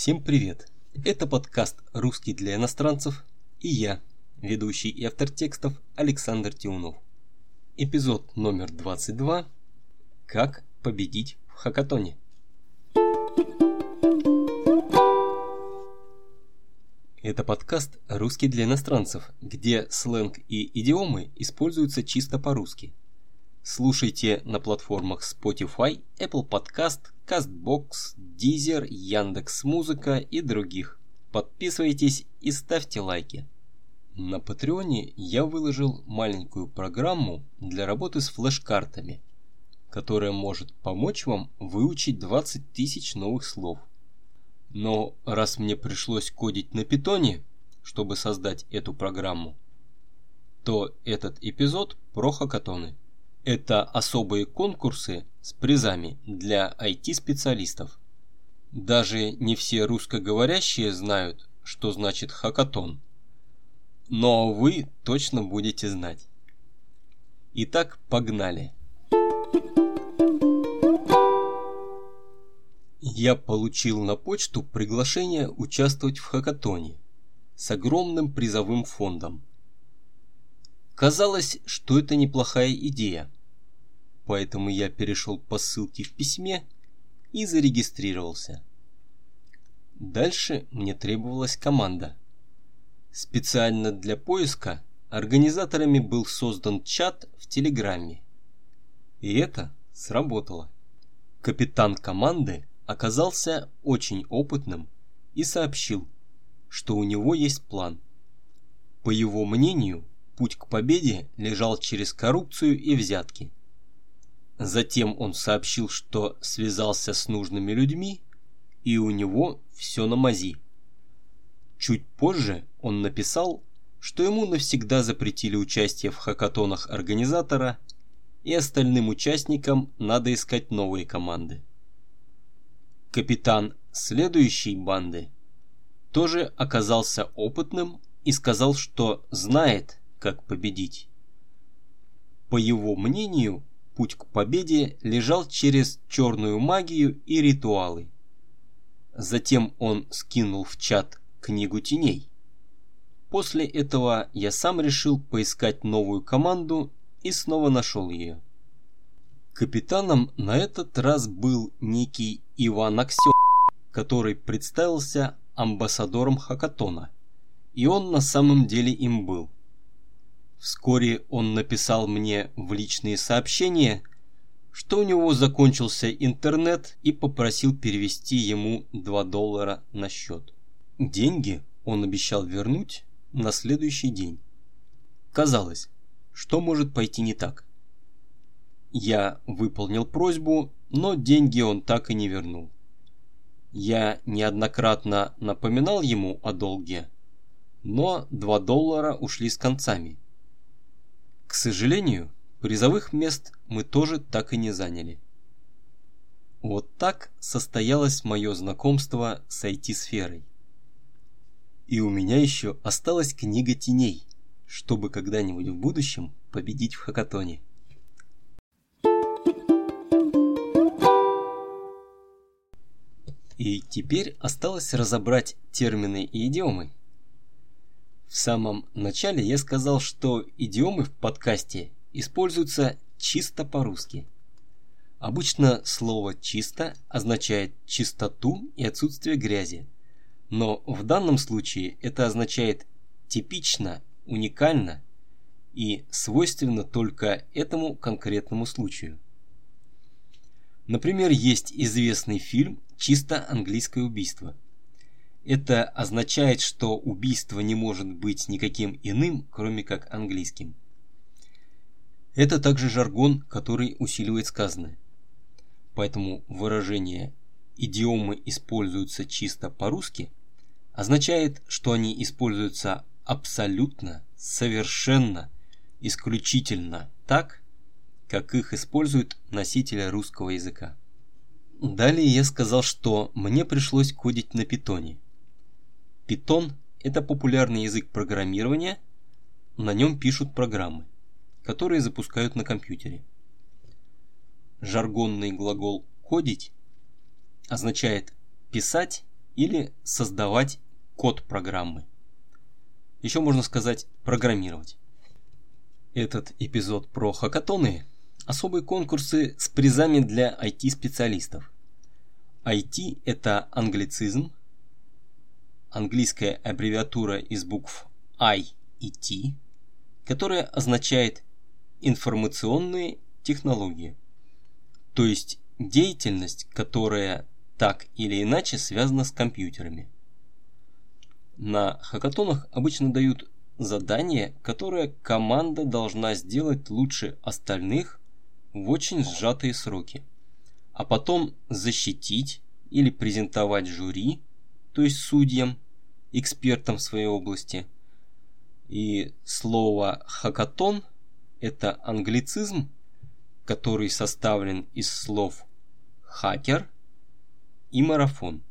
Всем привет! Это подкаст «Русский для иностранцев» и я, ведущий и автор текстов Александр Тиунов. Эпизод номер 22 «Как победить в хакатоне». Это подкаст «Русский для иностранцев», где сленг и идиомы используются чисто по-русски. Слушайте на платформах Spotify, Apple Podcast, CastBox, Deezer, Яндекс.Музыка и других. Подписывайтесь и ставьте лайки. На Патреоне я выложил маленькую программу для работы с флеш-картами, которая может помочь вам выучить 20 тысяч новых слов. Но раз мне пришлось кодить на питоне, чтобы создать эту программу, то этот эпизод про хакатоны. Это особые конкурсы с призами для IT-специалистов. Даже не все русскоговорящие знают, что значит хакатон. Но вы точно будете знать. Итак, погнали. Я получил на почту приглашение участвовать в хакатоне с огромным призовым фондом. Казалось, что это неплохая идея. Поэтому я перешел по ссылке в письме и зарегистрировался. Дальше мне требовалась команда. Специально для поиска организаторами был создан чат в Телеграме. И это сработало. Капитан команды оказался очень опытным и сообщил, что у него есть план. По его мнению, путь к победе лежал через коррупцию и взятки. Затем он сообщил, что связался с нужными людьми, и у него все на мази. Чуть позже он написал, что ему навсегда запретили участие в хакатонах организатора, и остальным участникам надо искать новые команды. Капитан следующей банды тоже оказался опытным и сказал, что знает, как победить. По его мнению, путь к победе лежал через черную магию и ритуалы. Затем он скинул в чат книгу теней. После этого я сам решил поискать новую команду и снова нашел ее. Капитаном на этот раз был некий Иван Аксен, который представился амбассадором Хакатона. И он на самом деле им был. Вскоре он написал мне в личные сообщения, что у него закончился интернет и попросил перевести ему 2 доллара на счет. Деньги он обещал вернуть на следующий день. Казалось, что может пойти не так? Я выполнил просьбу, но деньги он так и не вернул. Я неоднократно напоминал ему о долге, но 2 доллара ушли с концами. К сожалению, призовых мест мы тоже так и не заняли. Вот так состоялось мое знакомство с IT-сферой. И у меня еще осталась книга теней, чтобы когда-нибудь в будущем победить в хакатоне. И теперь осталось разобрать термины и идиомы, в самом начале я сказал, что идиомы в подкасте используются чисто по-русски. Обычно слово «чисто» означает чистоту и отсутствие грязи. Но в данном случае это означает типично, уникально и свойственно только этому конкретному случаю. Например, есть известный фильм «Чисто английское убийство», это означает, что убийство не может быть никаким иным, кроме как английским. Это также жаргон, который усиливает сказанное. Поэтому выражение «идиомы используются чисто по-русски» означает, что они используются абсолютно, совершенно, исключительно так, как их используют носители русского языка. Далее я сказал, что мне пришлось кодить на питоне – Python – это популярный язык программирования, на нем пишут программы, которые запускают на компьютере. Жаргонный глагол «кодить» означает писать или создавать код программы. Еще можно сказать программировать. Этот эпизод про хакатоны – особые конкурсы с призами для IT-специалистов. IT – это англицизм, английская аббревиатура из букв I и T, которая означает информационные технологии, то есть деятельность, которая так или иначе связана с компьютерами. На хакатонах обычно дают задание, которое команда должна сделать лучше остальных в очень сжатые сроки, а потом защитить или презентовать жюри, то есть судьям, экспертам в своей области. И слово «хакатон» – это англицизм, который составлен из слов «хакер» и «марафон».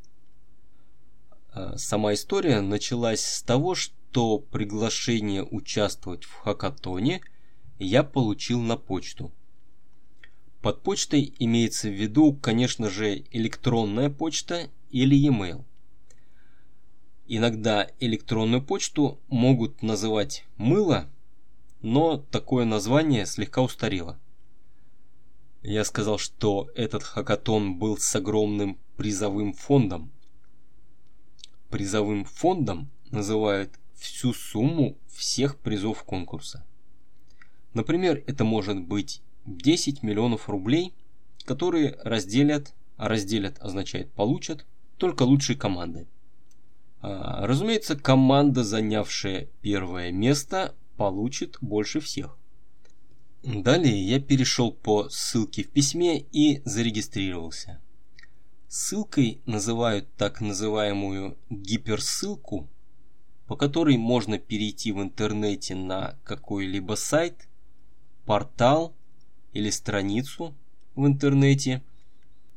А сама история началась с того, что приглашение участвовать в хакатоне я получил на почту. Под почтой имеется в виду, конечно же, электронная почта или e-mail. Иногда электронную почту могут называть «мыло», но такое название слегка устарело. Я сказал, что этот хакатон был с огромным призовым фондом. Призовым фондом называют всю сумму всех призов конкурса. Например, это может быть 10 миллионов рублей, которые разделят, а разделят означает получат, только лучшие команды. А, разумеется, команда, занявшая первое место, получит больше всех. Далее я перешел по ссылке в письме и зарегистрировался. Ссылкой называют так называемую гиперссылку, по которой можно перейти в интернете на какой-либо сайт, портал или страницу в интернете.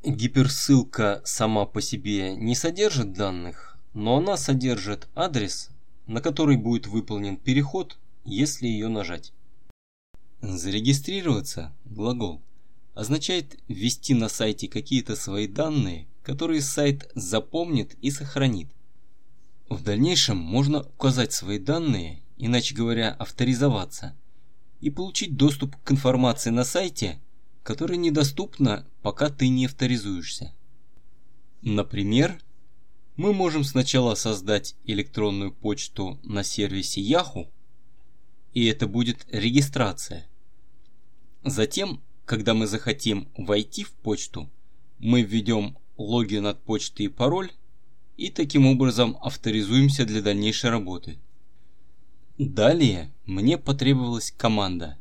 Гиперссылка сама по себе не содержит данных, но она содержит адрес, на который будет выполнен переход, если ее нажать. Зарегистрироваться, глагол, означает ввести на сайте какие-то свои данные, которые сайт запомнит и сохранит. В дальнейшем можно указать свои данные, иначе говоря, авторизоваться, и получить доступ к информации на сайте, которая недоступна, пока ты не авторизуешься. Например, мы можем сначала создать электронную почту на сервисе Yahoo, и это будет регистрация. Затем, когда мы захотим войти в почту, мы введем логин от почты и пароль, и таким образом авторизуемся для дальнейшей работы. Далее мне потребовалась команда.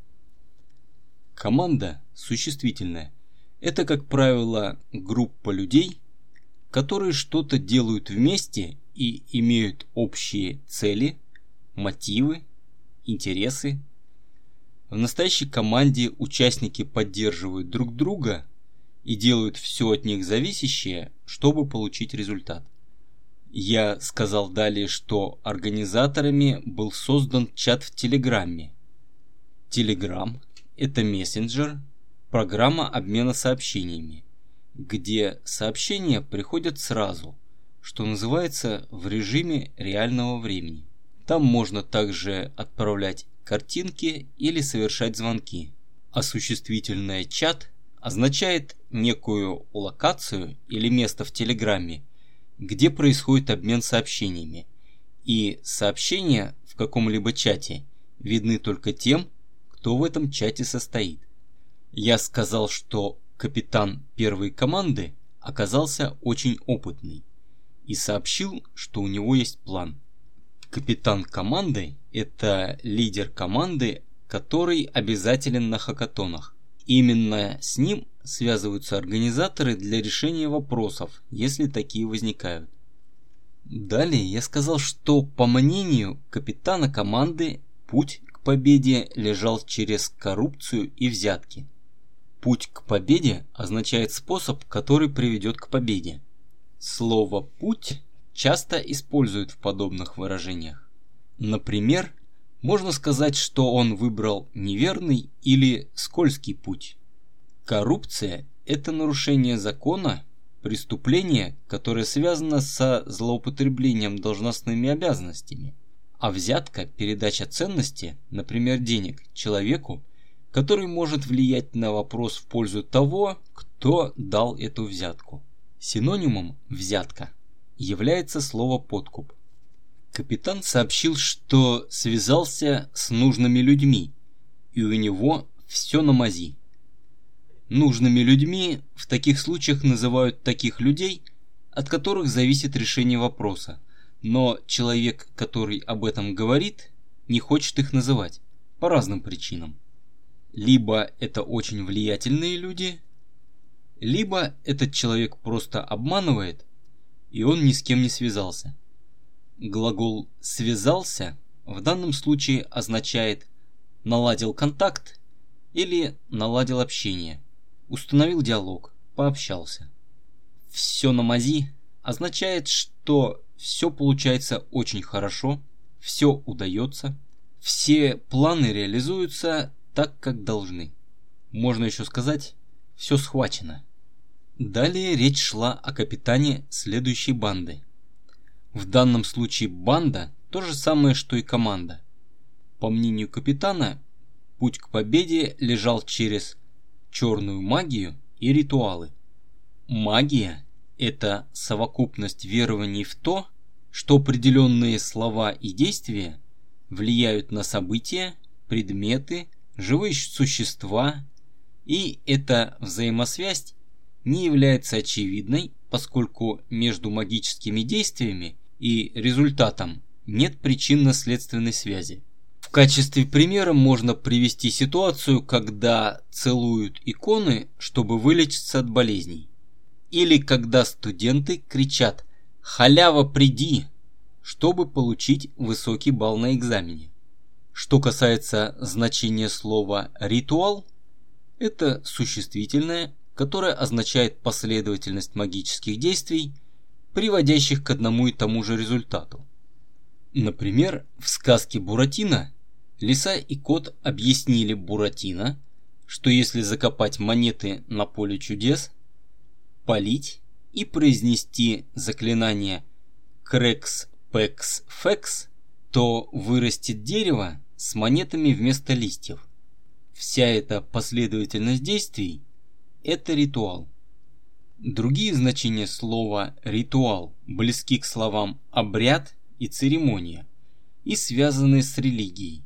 Команда существительная. Это, как правило, группа людей, которые что-то делают вместе и имеют общие цели, мотивы, интересы. В настоящей команде участники поддерживают друг друга и делают все от них зависящее, чтобы получить результат. Я сказал далее, что организаторами был создан чат в Телеграме. Телеграм – это мессенджер, программа обмена сообщениями где сообщения приходят сразу, что называется в режиме реального времени. Там можно также отправлять картинки или совершать звонки. Осуществительное чат означает некую локацию или место в Телеграме, где происходит обмен сообщениями, и сообщения в каком-либо чате видны только тем, кто в этом чате состоит. Я сказал, что капитан первой команды оказался очень опытный и сообщил, что у него есть план. Капитан команды – это лидер команды, который обязателен на хакатонах. Именно с ним связываются организаторы для решения вопросов, если такие возникают. Далее я сказал, что по мнению капитана команды путь к победе лежал через коррупцию и взятки. Путь к победе означает способ, который приведет к победе. Слово «путь» часто используют в подобных выражениях. Например, можно сказать, что он выбрал неверный или скользкий путь. Коррупция – это нарушение закона преступление, которое связано со злоупотреблением должностными обязанностями, а взятка – передача ценности, например, денег, человеку, который может влиять на вопрос в пользу того, кто дал эту взятку. Синонимом «взятка» является слово «подкуп». Капитан сообщил, что связался с нужными людьми, и у него все на мази. Нужными людьми в таких случаях называют таких людей, от которых зависит решение вопроса, но человек, который об этом говорит, не хочет их называть по разным причинам. Либо это очень влиятельные люди, либо этот человек просто обманывает, и он ни с кем не связался. Глагол «связался» в данном случае означает «наладил контакт» или «наладил общение», установил диалог, пообщался. «Все на мази» означает, что все получается очень хорошо, все удается, все планы реализуются так, как должны. Можно еще сказать, все схвачено. Далее речь шла о капитане следующей банды – в данном случае банда – то же самое, что и команда. По мнению капитана, путь к победе лежал через черную магию и ритуалы. Магия – это совокупность верований в то, что определенные слова и действия влияют на события, предметы, живые существа, и эта взаимосвязь не является очевидной, поскольку между магическими действиями и результатом нет причинно-следственной связи. В качестве примера можно привести ситуацию, когда целуют иконы, чтобы вылечиться от болезней. Или когда студенты кричат «Халява, приди!», чтобы получить высокий балл на экзамене. Что касается значения слова «ритуал», это существительное, которое означает последовательность магических действий, приводящих к одному и тому же результату. Например, в сказке Буратино лиса и кот объяснили Буратино, что если закопать монеты на поле чудес, полить и произнести заклинание «крекс, пекс, фекс», то вырастет дерево с монетами вместо листьев. Вся эта последовательность действий – это ритуал. Другие значения слова «ритуал» близки к словам «обряд» и «церемония» и связаны с религией.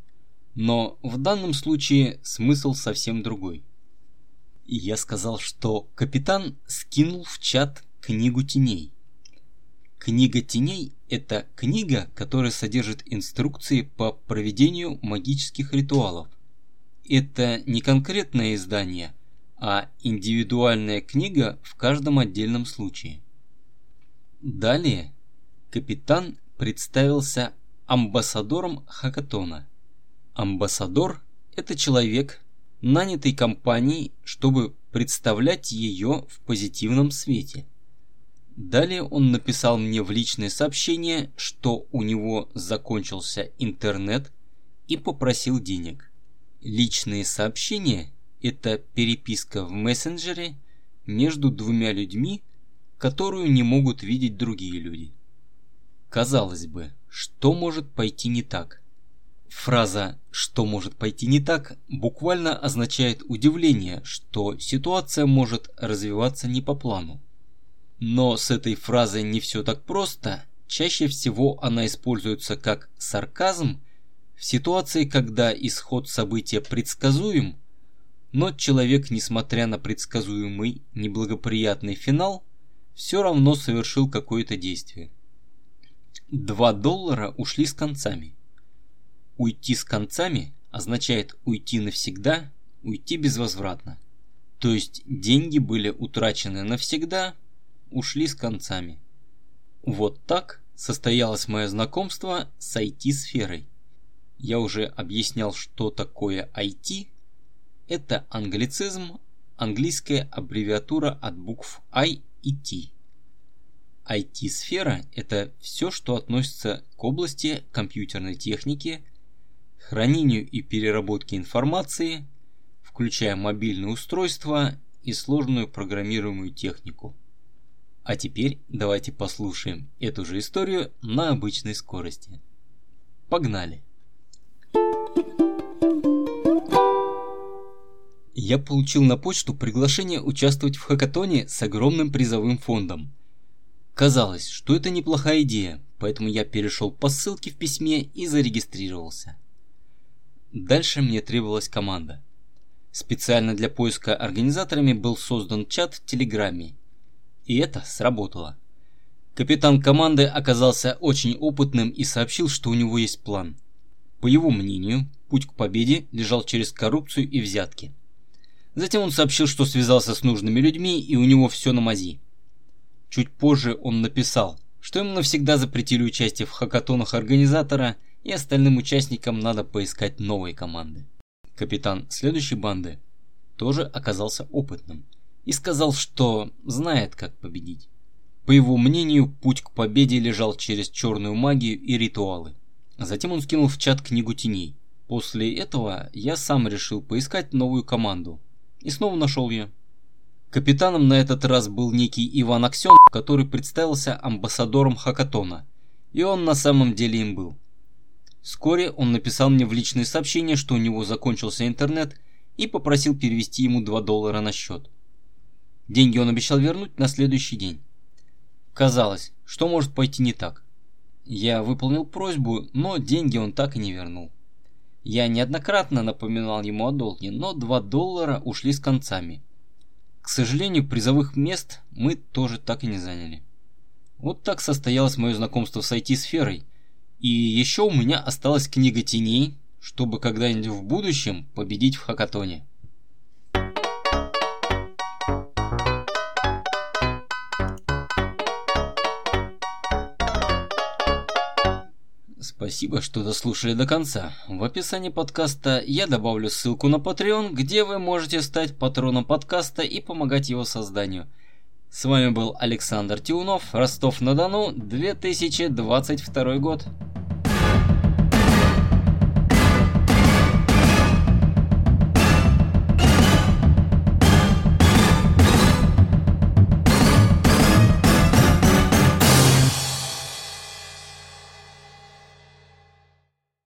Но в данном случае смысл совсем другой. я сказал, что капитан скинул в чат книгу теней. Книга теней – это книга, которая содержит инструкции по проведению магических ритуалов. Это не конкретное издание, а индивидуальная книга в каждом отдельном случае. Далее капитан представился амбассадором Хакатона. Амбассадор – это человек, нанятый компанией, чтобы представлять ее в позитивном свете. Далее он написал мне в личное сообщение, что у него закончился интернет и попросил денег. Личные сообщения это переписка в мессенджере между двумя людьми, которую не могут видеть другие люди. Казалось бы, что может пойти не так? Фраза «что может пойти не так» буквально означает удивление, что ситуация может развиваться не по плану. Но с этой фразой не все так просто. Чаще всего она используется как сарказм в ситуации, когда исход события предсказуем, но человек, несмотря на предсказуемый неблагоприятный финал, все равно совершил какое-то действие. Два доллара ушли с концами. Уйти с концами означает уйти навсегда, уйти безвозвратно. То есть деньги были утрачены навсегда, ушли с концами. Вот так состоялось мое знакомство с IT-сферой. Я уже объяснял, что такое IT, это англицизм, английская аббревиатура от букв I и T. IT-сфера – это все, что относится к области компьютерной техники, хранению и переработке информации, включая мобильные устройства и сложную программируемую технику. А теперь давайте послушаем эту же историю на обычной скорости. Погнали! Я получил на почту приглашение участвовать в хакатоне с огромным призовым фондом. Казалось, что это неплохая идея, поэтому я перешел по ссылке в письме и зарегистрировался. Дальше мне требовалась команда. Специально для поиска организаторами был создан чат в Телеграме. И это сработало. Капитан команды оказался очень опытным и сообщил, что у него есть план. По его мнению, путь к победе лежал через коррупцию и взятки. Затем он сообщил, что связался с нужными людьми и у него все на мази. Чуть позже он написал, что ему навсегда запретили участие в хакатонах организатора и остальным участникам надо поискать новые команды. Капитан следующей банды тоже оказался опытным и сказал, что знает, как победить. По его мнению, путь к победе лежал через черную магию и ритуалы. Затем он скинул в чат книгу теней. После этого я сам решил поискать новую команду. И снова нашел ее. Капитаном на этот раз был некий Иван Аксен, который представился амбассадором Хакатона. И он на самом деле им был. Вскоре он написал мне в личные сообщения, что у него закончился интернет и попросил перевести ему 2 доллара на счет. Деньги он обещал вернуть на следующий день. Казалось, что может пойти не так. Я выполнил просьбу, но деньги он так и не вернул. Я неоднократно напоминал ему о долге, но 2 доллара ушли с концами. К сожалению, призовых мест мы тоже так и не заняли. Вот так состоялось мое знакомство с IT-сферой. И еще у меня осталась книга теней, чтобы когда-нибудь в будущем победить в хакатоне. Спасибо, что дослушали до конца. В описании подкаста я добавлю ссылку на Patreon, где вы можете стать патроном подкаста и помогать его созданию. С вами был Александр Тиунов, Ростов-на-Дону, 2022 год.